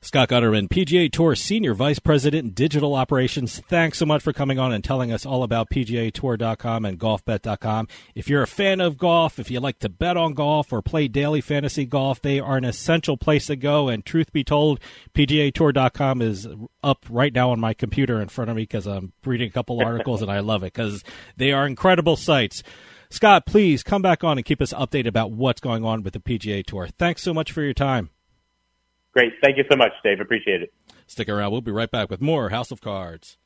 Scott Gutterman, PGA Tour Senior Vice President Digital Operations. Thanks so much for coming on and telling us all about PGA Tour.com and GolfBet.com. If you're a fan of golf, if you like to bet on golf or play daily fantasy golf, they are an essential place to go. And truth be told, PGA Tour.com is up right now on my computer in front of me because I'm reading a couple articles and I love it because they are incredible sites. Scott, please come back on and keep us updated about what's going on with the PGA Tour. Thanks so much for your time. Great. Thank you so much, Dave. Appreciate it. Stick around. We'll be right back with more House of Cards.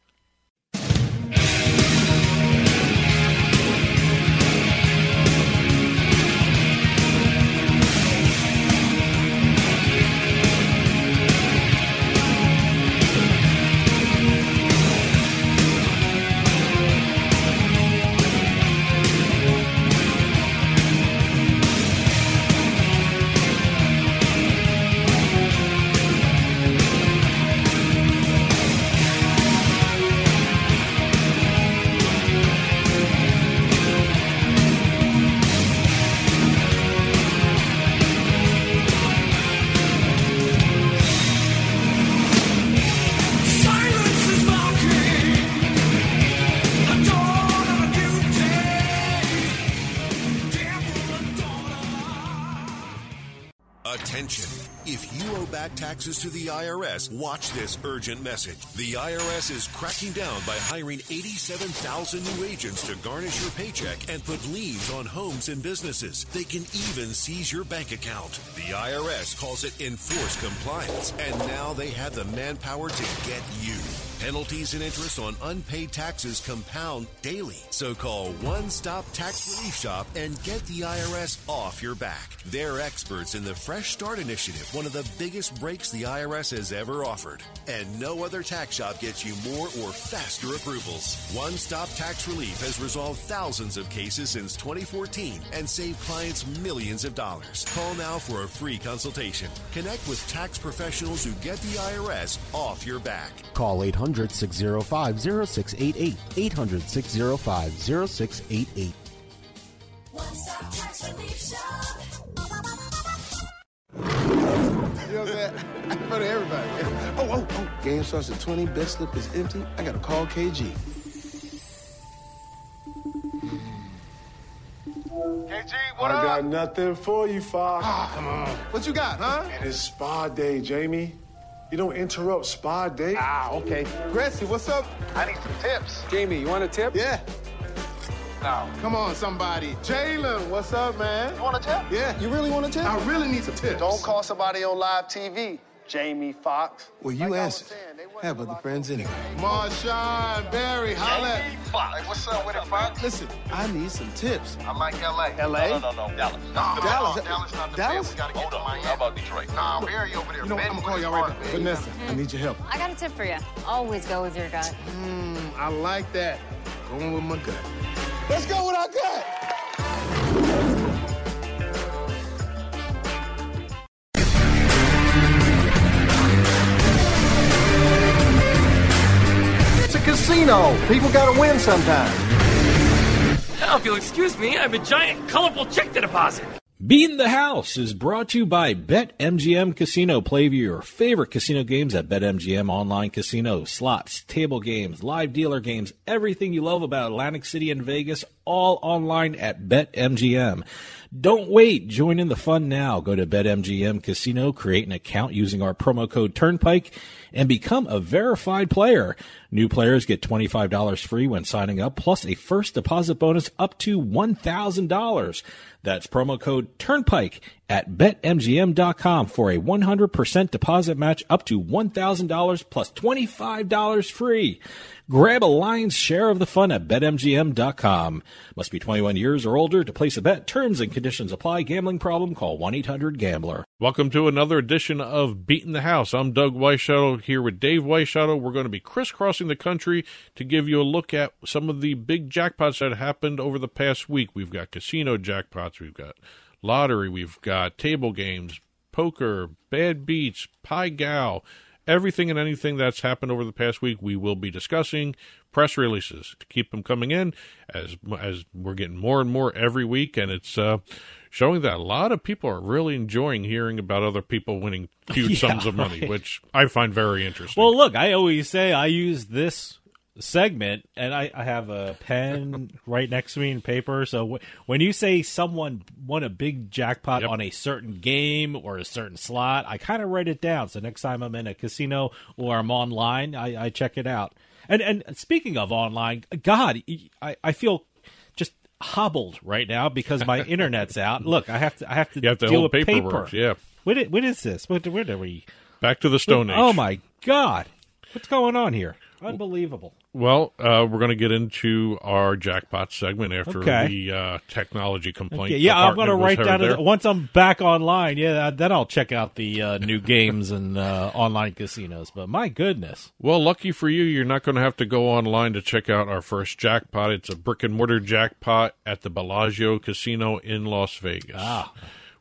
Taxes to the IRS, watch this urgent message. The IRS is cracking down by hiring 87,000 new agents to garnish your paycheck and put liens on homes and businesses. They can even seize your bank account. The IRS calls it enforced compliance, and now they have the manpower to get you. Penalties and interest on unpaid taxes compound daily. So call One Stop Tax Relief Shop and get the IRS off your back. They're experts in the Fresh Start Initiative, one of the biggest breaks the IRS has ever offered. And no other tax shop gets you more or faster approvals. One Stop Tax Relief has resolved thousands of cases since 2014 and saved clients millions of dollars. Call now for a free consultation. Connect with tax professionals who get the IRS off your back. Call 800 800 605 0688. 800 605 0688. You know what I'm saying? For everybody. Oh, oh, oh. Game starts at 20. Bet slip is empty. I gotta call KG. KG, what I up? got nothing for you, Fox. Ah, come on. What you got, huh? It is spa day, Jamie. You don't interrupt spa day. Ah, okay. Gracie, what's up? I need some tips. Jamie, you want a tip? Yeah. No. Come on, somebody. Jalen, what's up, man? You want a tip? Yeah. You really want a tip? I really need some tips. Don't call somebody on live TV, Jamie Foxx. Well, you Like I answered. saying, Have other friends anyway. Marshawn, Barry, holla. Jamie Foxx. What's up with it, Fox? Listen, I need some tips. I like LA. LA? No, no, no, no. Dallas. Dallas? No, Dallas, Dallas not the Dallas? best. We gotta get to Miami. How about Detroit? Nah, Barry over there. You know? I'm gonna call y'all right now. Vanessa, I need your help. I got a tip for you. Always go with your gut. Mm, I like that. Going with my gut. Let's go with our gut. Casino. People gotta win sometime. Now, if you'll excuse me, I have a giant, colorful check to deposit. Beating the House is brought to you by BetMGM Casino. Play your favorite casino games at BetMGM Online Casino. Slots, table games, live dealer games, everything you love about Atlantic City and Vegas, all online at BetMGM. Don't wait. Join in the fun now. Go to BetMGM Casino, create an account using our promo code Turnpike, and become a verified player. New players get $25 free when signing up, plus a first deposit bonus up to $1,000. That's promo code Turnpike at betmgm.com for a 100% deposit match up to $1,000 plus $25 free. Grab a lion's share of the fun at betmgm.com. Must be 21 years or older to place a bet. Terms and conditions apply. Gambling problem? Call 1-800-GAMBLER. Welcome to another edition of Beating the House. I'm Doug Here with Dave Weishuttle. We're going to be crisscrossing the country to give you a look at some of the big jackpots that happened over the past week. We've got casino jackpots, we've got lottery, we've got table games, poker, bad beats, Pai Gow, everything and anything that's happened over the past week. We will be discussing press releases to keep them coming in as as we're getting more and more every week, and it's uh, showing that a lot of people are really enjoying hearing about other people winning huge Yeah, sums of money, right. which I find very interesting. Well, look, I always say I use this segment, and I, I have a pen right next to me and paper. So w- when you say someone won a big jackpot on a certain game or a certain slot, I kind of write it down. So next time I'm in a casino or I'm online, I, I check it out. And and speaking of online, God, I, I feel hobbled right now because my internet's out. Look, I have to I have to You have to deal with paperwork, paper. yeah. What i- what is this? What where are we? Back to the Stone oh Age. Oh my God! What's going on here? Unbelievable. Well, uh, we're going to get into our jackpot segment after Okay. the uh, technology complaint. Okay, yeah, I'm going to write down once I'm back online. Yeah, then I'll check out the uh, new games and uh, online casinos. But my goodness, Well, lucky for you, you're not going to have to go online to check out our first jackpot. It's a brick and mortar jackpot at the Bellagio Casino in Las Vegas. Ah.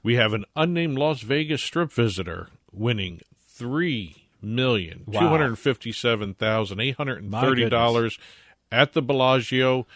We have an unnamed Las Vegas strip visitor winning three million two hundred fifty-seven thousand eight hundred and thirty dollars at the Bellagio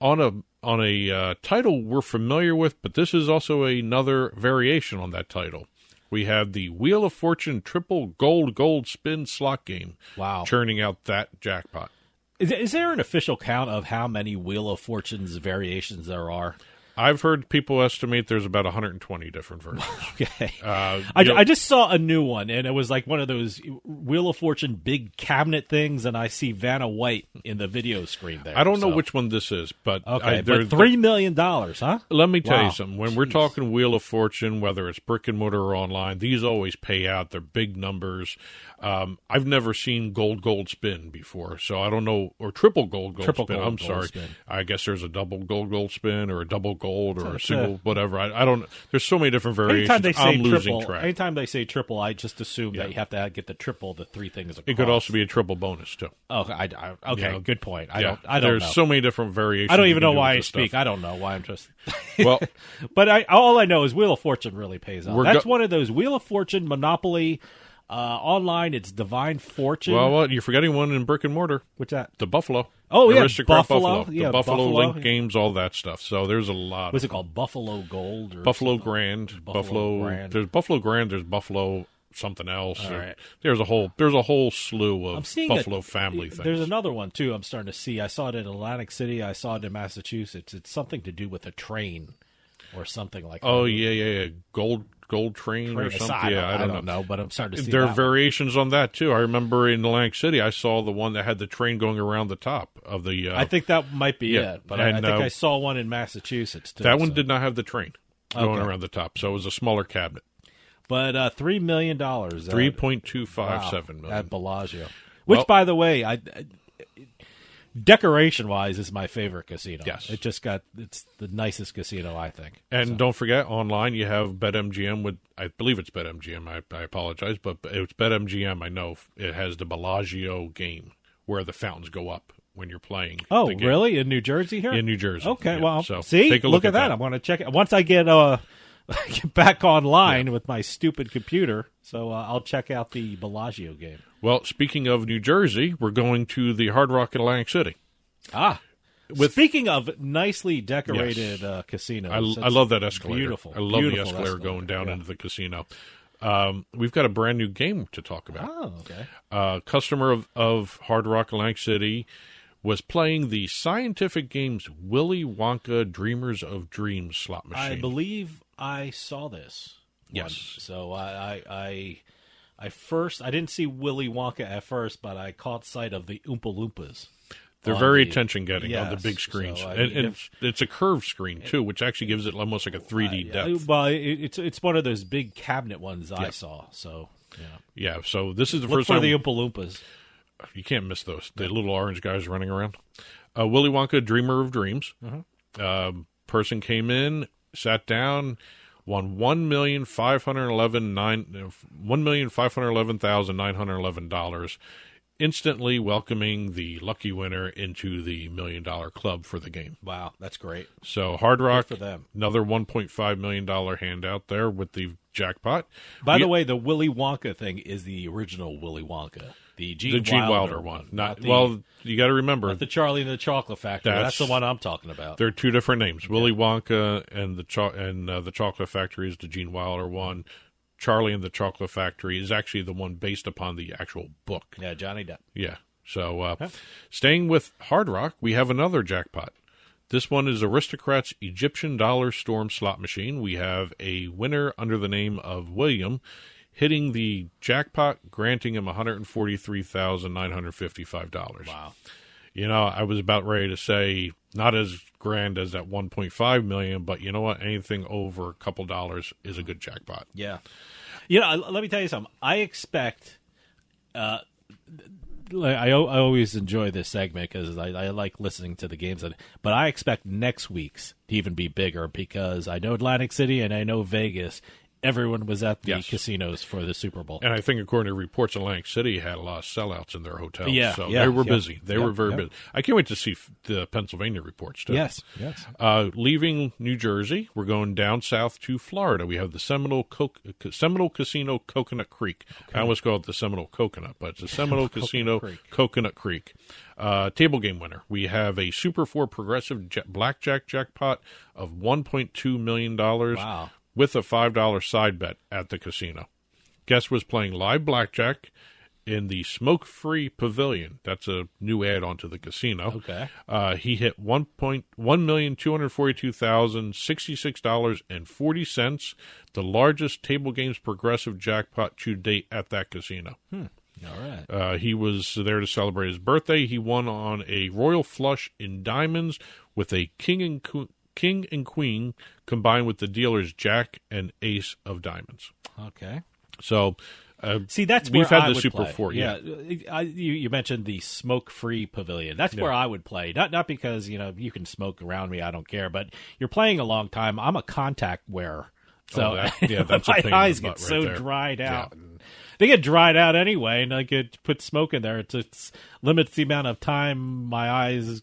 on a on a uh, title we're familiar with, but this is also another variation on that title. We have the Wheel of Fortune triple gold gold spin slot game. Wow. churning out that jackpot. is, is there an official count of how many Wheel of Fortunes variations there are? I've heard people estimate there's about 120 different versions. Okay. Uh, I, know- I just saw a new one, and it was like one of those Wheel of Fortune big cabinet things, and I see Vanna White in the video screen there. I don't know which one this is, but Okay, I, but three million dollars, huh? Let me tell Wow. you something. When we're talking Wheel of Fortune, whether it's brick and mortar or online, these always pay out. They're big numbers. Um, I've never seen gold gold spin before, so I don't know or triple gold gold Triple spin. gold, I'm gold sorry. spin. I guess there's a double gold gold spin or a double gold or a single whatever. I, I don't. There's so many different variations. Anytime they say I'm losing triple, track. anytime they say triple, I just assume Yeah. that you have to get the triple, the three things. Across. It could also be a triple bonus too. Oh, I, I, okay, You know, good point. I yeah, don't. I don't There's know. so many different variations. I don't even know do why I speak. stuff. I don't know why I'm just. Well- but I all I know is Wheel of Fortune really pays out. We're That's go- one of those Wheel of Fortune Monopoly Uh, online, it's Divine Fortune. Well, well, you're forgetting one in brick and mortar. What's that? The Buffalo. Oh, yeah, Aristocrat Buffalo. The Yeah, Buffalo, Buffalo. Link games, all that stuff. So there's a lot. What's of it called? Buffalo Gold or Buffalo something? Grand. Buffalo Buffalo. Grand. There's Buffalo Grand. There's Buffalo something else. Right. There's a whole. There's a whole slew of Buffalo a- family things. There's another one too. I'm starting to see. I saw it in Atlantic City. I saw it in Massachusetts. It's something to do with a train or something like. Oh that. yeah, yeah, yeah. Gold Gold Train, or something. I don't- yeah, I I don't, don't know, but I'm starting to see There that are one. variations on that too. I remember in Atlantic City, I saw the one that had the train going around the top of the. Uh, I think that might be yeah, it. But I, I think uh, I saw one in Massachusetts too. that one so- did not have the train going Okay. around the top, so it was a smaller cabinet. But uh, three million dollars. Three point two five seven million. at Bellagio. Which, Well- by the way, I, I decoration wise is my favorite casino. Yes. it just got it's the nicest casino I think. And don't forget, online you have BetMGM with, I believe it's BetMGM. I, I apologize, but it's BetMGM. I know it has the Bellagio game where the fountains go up when you're playing. Oh, really? In New Jersey here? In New Jersey. Okay, yeah. well, so see, take a look, look, at that. I want to check it once I get uh get back online with my stupid computer. So uh, I'll check out the Bellagio game. Well, speaking of New Jersey, we're going to the Hard Rock in Atlantic City. Ah. With- Speaking of nicely decorated uh, casinos, I, I love that escalator. Beautiful. I love the beautiful escalator, going down yeah. into the casino. Um, we've got a brand new game to talk about. Oh, okay. uh, customer of, of Hard Rock Atlantic City was playing the scientific games Willy Wonka Dreamers of Dreams slot machine. I believe I saw this. Yes. once. So I, I, I, I first I didn't see Willy Wonka at first, but I caught sight of the Oompa Loompas. They're very the- attention getting on the big screens, So, I mean, and it's, it's a curved screen too, which actually gives it almost like a 3D Uh, depth. well, it, it's it's one of those big cabinet ones I Yeah. saw. So yeah, Yeah, so this is the look first for time the Oompa Loompas. you can't miss those. The little orange guys running around. Uh, Willy Wonka, Dreamer of Dreams. Um, person came in, sat down, won one million five hundred eleven nine uh, one million five hundred eleven thousand nine hundred eleven dollars, instantly welcoming the lucky winner into the million dollar club for the game. Wow, that's great. So Hard Rock, for them. another one point five million dollar handout there with the jackpot. By We- the way, the Willy Wonka thing is the original Willy Wonka, the Gene, the Gene Wilder, Wilder, one. Not, the, well, you got to remember not the Charlie and the Chocolate Factory. That's, That's- the one I'm talking about. They're two different names. Willy Wonka and the cho- and uh, the Chocolate Factory is the Gene Wilder one. Charlie and the Chocolate Factory is actually the one based upon the actual book. Yeah, Johnny Depp. Yeah. So, uh, staying with Hard Rock, we have another jackpot. This one is Aristocrats Egyptian Dollar Storm slot machine. We have a winner under the name of William hitting the jackpot, granting him $143,955. Wow. You know, I was about ready to say not as grand as that 1.5 million, but you know what? Anything over a couple dollars is a good jackpot. Yeah. You know, let me tell you something. I expect. Uh, I I always enjoy this segment because I, I like listening to the games, but I expect next week's to even be bigger because I know Atlantic City and I know Vegas. Everyone was at the Yes. casinos for the Super Bowl. And I think, according to reports, Atlantic City had a lot of sellouts in their hotels. Yeah, so yeah, they were yeah. busy. They Yeah, were very busy. I can't wait to see the Pennsylvania reports too. Yes, yes. Uh, leaving New Jersey, we're going down south to Florida. We have the Seminole Co- Seminole Casino Coconut Creek. I almost call it the Seminole Coconut, but it's the Seminole Casino Creek. Coconut Creek. Uh, table game winner. We have a Super Four Progressive ja- Blackjack jackpot of one point two million dollars. Wow. With a five dollar side bet at the casino. Guest was playing live blackjack in the smoke free pavilion. That's a new add on to the casino. Okay. Uh, he hit one point one million two hundred forty two thousand sixty six dollars and forty cents, the largest table games progressive jackpot to date at that casino. Hmm. All right. Uh, he was there to celebrate his birthday. He won on a royal flush in diamonds with a king and king and queen combined with the dealer's jack and ace of diamonds. Okay. So, uh, See, that's we've had I the Super play. Four. Yeah, I, you, you mentioned the smoke-free pavilion. That's Yeah. where I would play. Not not because you know you can smoke around me. I don't care. But you're playing a long time. I'm a contact wearer, so Oh, that- yeah, that's a my eyes get right so there. dried out. And They get dried out anyway, and I could put smoke in there. It just limits the amount of time my eyes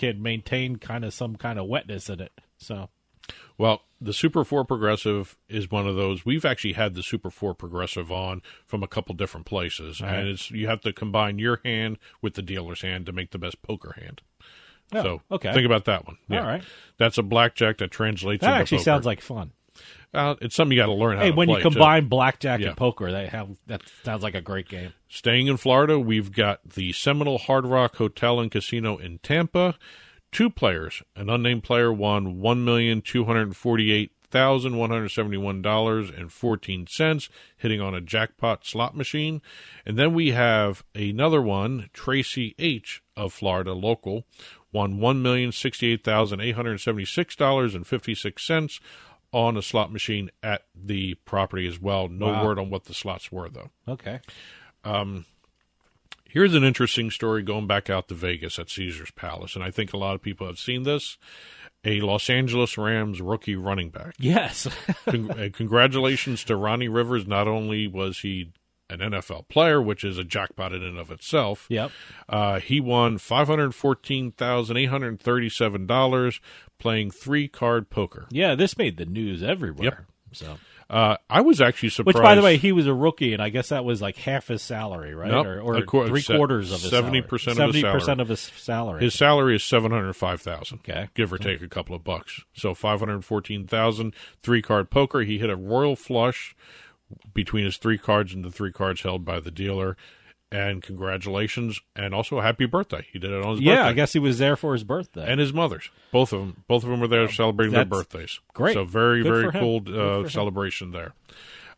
can maintain kind of some kind of wetness in it. So Well, the Super 4 Progressive is one of those. We've actually had the Super 4 Progressive on from a couple different places, Right. and it's you have to combine your hand with the dealer's hand to make the best poker hand. Oh, so okay. think about that one. All Yeah. right. that's a blackjack that translates. That actually poker. sounds like fun. Uh, it's something you got to learn how Hey, to when you play, too. combine blackjack Yeah. and poker, that have, that sounds like a great game. Staying in Florida, we've got the Seminole Hard Rock Hotel and Casino in Tampa. Two players. An unnamed player won one million two hundred forty-eight thousand one hundred seventy-one dollars and fourteen cents, hitting on a jackpot slot machine. And then we have another one, Tracy H of Florida, local, won one million sixty-eight thousand eight hundred seventy-six dollars and fifty-six cents on a slot machine at the property as well. No Wow. word on what the slots were though. Okay. Um, here's an interesting story going back out to Vegas at Caesar's Palace, and I think a lot of people have seen this. A Los Angeles Rams rookie running back. Yes. Con- uh, congratulations to Ronnie Rivers. Not only was he an NFL player, which is a jackpot in and of itself. Yep. Uh, he won five hundred fourteen thousand eight hundred thirty-seven dollars playing three card poker. Yeah, this made the news everywhere. Yep. So, Uh, I was actually surprised. which by the way, he was a rookie, and I guess that was like half his salary, right? Nope. Or, or quar- three quarters of his 70% of his seventy percent salary. of his salary. His salary is seven hundred five thousand. Okay. give or take a couple of bucks. So five hundred fourteen thousand. Three card poker. He hit a royal flush between his three cards and the three cards held by the dealer. And congratulations, and also happy birthday. He did it on his yeah, birthday. I guess he was there for his birthday. and his mother's. Both of them. Both of them were there celebrating their That's birthdays. great. So very, Good very cool uh, celebration there.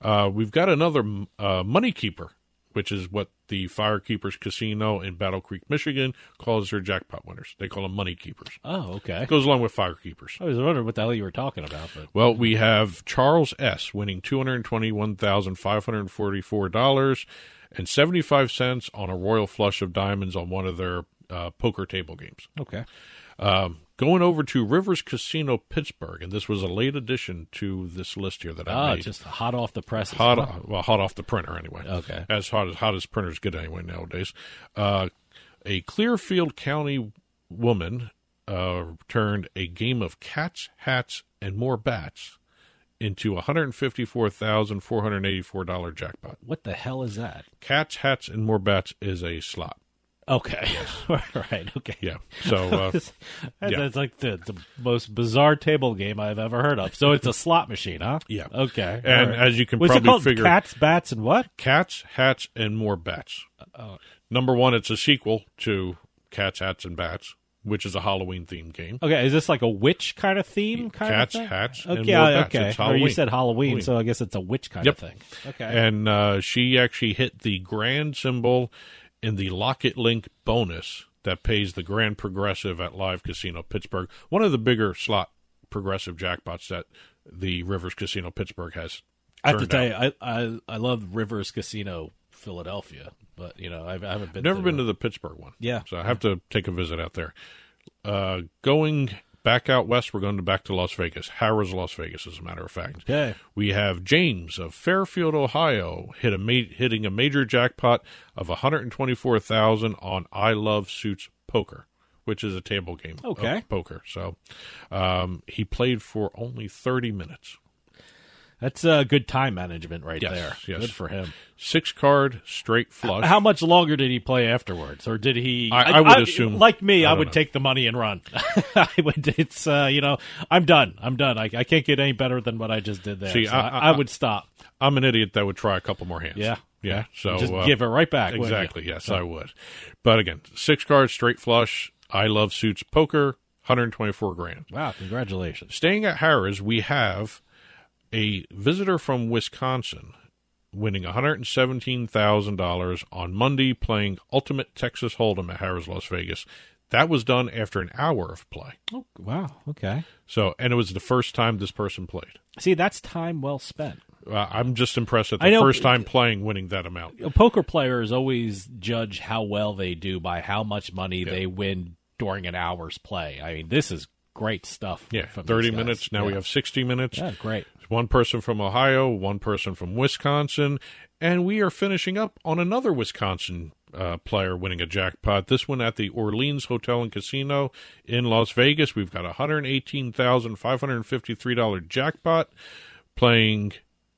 Uh, we've got another uh, money keeper, which is what the Firekeepers Casino in Battle Creek, Michigan, calls their jackpot winners. They call them money keepers. oh, okay. It goes along with Firekeepers. I was wondering what the hell you were talking about, but Well, we have Charles S. winning two hundred twenty-one thousand five hundred forty-four dollars and seventy-five cents on a royal flush of diamonds on one of their uh, poker table games. okay. Um, going over to Rivers Casino Pittsburgh, and this was a late addition to this list here that I Ah, made. just hot off the press. hot, well, hot off the printer anyway. Okay. as hot as hot as printers get anyway nowadays. Uh, a Clearfield County woman uh, turned a game of cats, hats, and more bats into a hundred and fifty-four thousand four hundred eighty-four dollar jackpot. What the hell is that? Cats, hats, and more bats is a slot. Okay. right. Okay. Yeah. So uh, That's, yeah. that's like the, the most bizarre table game I've ever heard of. So it's a slot machine, huh? Yeah. Okay. And right. as you can What's probably it called? figure- cats, bats, and what? Cats, Hats, and More Bats. Oh. Number one, it's a sequel to Cats, Hats, and Bats, which is a Halloween themed game. Okay, is this like a witch kind of theme? Kind Cats, of thing? hats, okay, and okay. Or you said Halloween, Halloween. so I guess it's a witch kind Yep. of thing. Okay. And uh, she actually hit the grand symbol in the Lock It Link bonus that pays the grand progressive at Live Casino Pittsburgh, one of the bigger slot progressive jackpots that the Rivers Casino Pittsburgh has. I have to tell out. you, I, I I love Rivers Casino Philadelphia, but you know I've, I haven't been. Never to been to the Pittsburgh one. Yeah. So I have to take a visit out there. Uh, going back out west, we're going to back to Las Vegas. Harrah's Las Vegas, as a matter of fact. Okay. We have James of Fairfield, Ohio, hit a ma- hitting a major jackpot of one hundred and twenty four thousand on I Love Suits Poker, which is a table game. of Okay. poker. So um, he played for only thirty minutes. That's uh, good time management right Yes, there. yes. Good for him. Six card straight flush. How much longer did he play afterwards, or did he? I- I would assume- like me, I I, would know. take the money and run. I would. It's uh, you know, I'm done. I'm done. I, I can't get any better than what I just did there. See, So I- I, I- I would stop. I'm an idiot that would try a couple more hands. Yeah. Yeah. So Just uh, give it right back. Exactly. Yes, Yeah. I would. But again, six cards, straight flush. I love suits poker. 124 grand. Wow! Congratulations. Staying at Harrah's, we have a visitor from Wisconsin winning $117,000 on Monday playing Ultimate Texas Hold'em at Harrah's Las Vegas. That was done after an hour of play. Oh wow! Okay. So, and it was the first time this person played. See, that's time well spent. Uh, I'm just impressed at the know- first time playing winning that amount. A poker players always judge how well they do by how much money they win during an hour's play. I mean, this is great stuff. Yeah, 30 minutes. Now we have 60 minutes. Yeah, great. One person from Ohio, one person from Wisconsin, and we are finishing up on another Wisconsin uh, player winning a jackpot. This one at the Orleans Hotel and Casino in Las Vegas. We've got a $118,553 jackpot playing.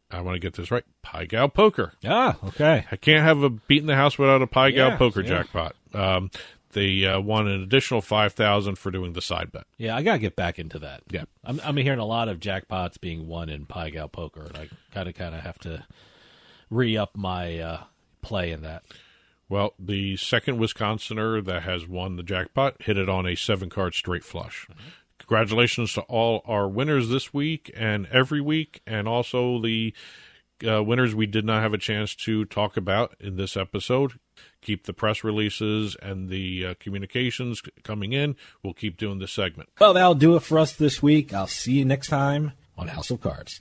I want to get this right. Pai Gow Poker. Ah, okay. I can't have a beat in the house without a Pai Gow Yeah, Poker yeah. jackpot. Um, they uh, won an additional five thousand for doing the side bet. Yeah, I gotta get back into that. Yeah. I'm, I'm hearing a lot of jackpots being won in Pai Gow Poker, and I kind of kind of have to re up my uh, play in that. Well, the second Wisconsiner that has won the jackpot hit it on a seven card straight flush. Congratulations to all our winners this week and every week, and also the uh, winners we did not have a chance to talk about in this episode. Keep the press releases and the uh, communications coming in. We'll keep doing this segment. Well, that'll do it for us this week. I'll see you next time on House of Cards.